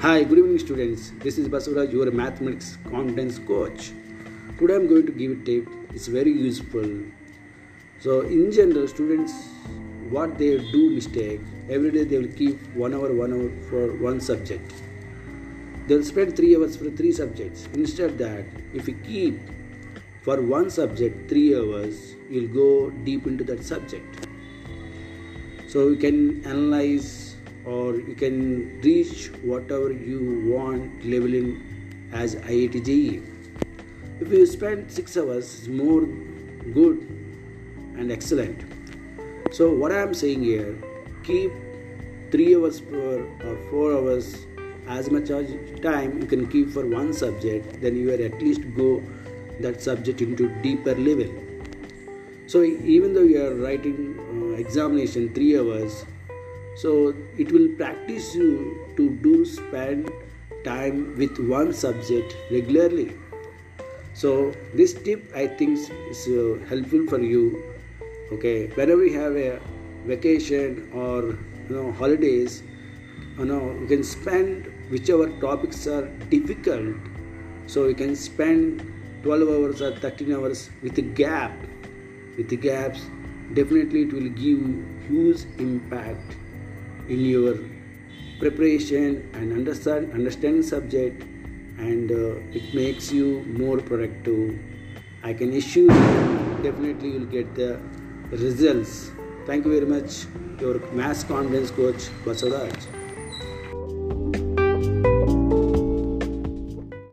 Hi, good evening, students. This is Basuraj, your mathematics confidence coach. Today I'm going to give a tip. It's very useful. So, in general, students, what they do mistake every day they will keep one hour, one hour for one subject. They'll spend three hours for three subjects. Instead, that if you keep for one subject three hours, you'll go deep into that subject. So you can analyze or you can reach whatever you want leveling as IITJEE. If you spend six hours, more good and excellent. So what I am saying here, keep three hours per or four hours as much as time you can keep for one subject, then you are at least go that subject into deeper level. So even though you are writing uh, examination three hours, so it will practice you to do spend time with one subject regularly. So this tip I think is uh, helpful for you. Okay, whenever you have a vacation or you know holidays, you know you can spend whichever topics are difficult. So you can spend 12 hours or 13 hours with a gap with the gaps definitely it will give huge impact in your preparation and understand understanding subject and uh, it makes you more productive. I can assure you definitely you'll get the results. Thank you very much. Your mass confidence coach basuraj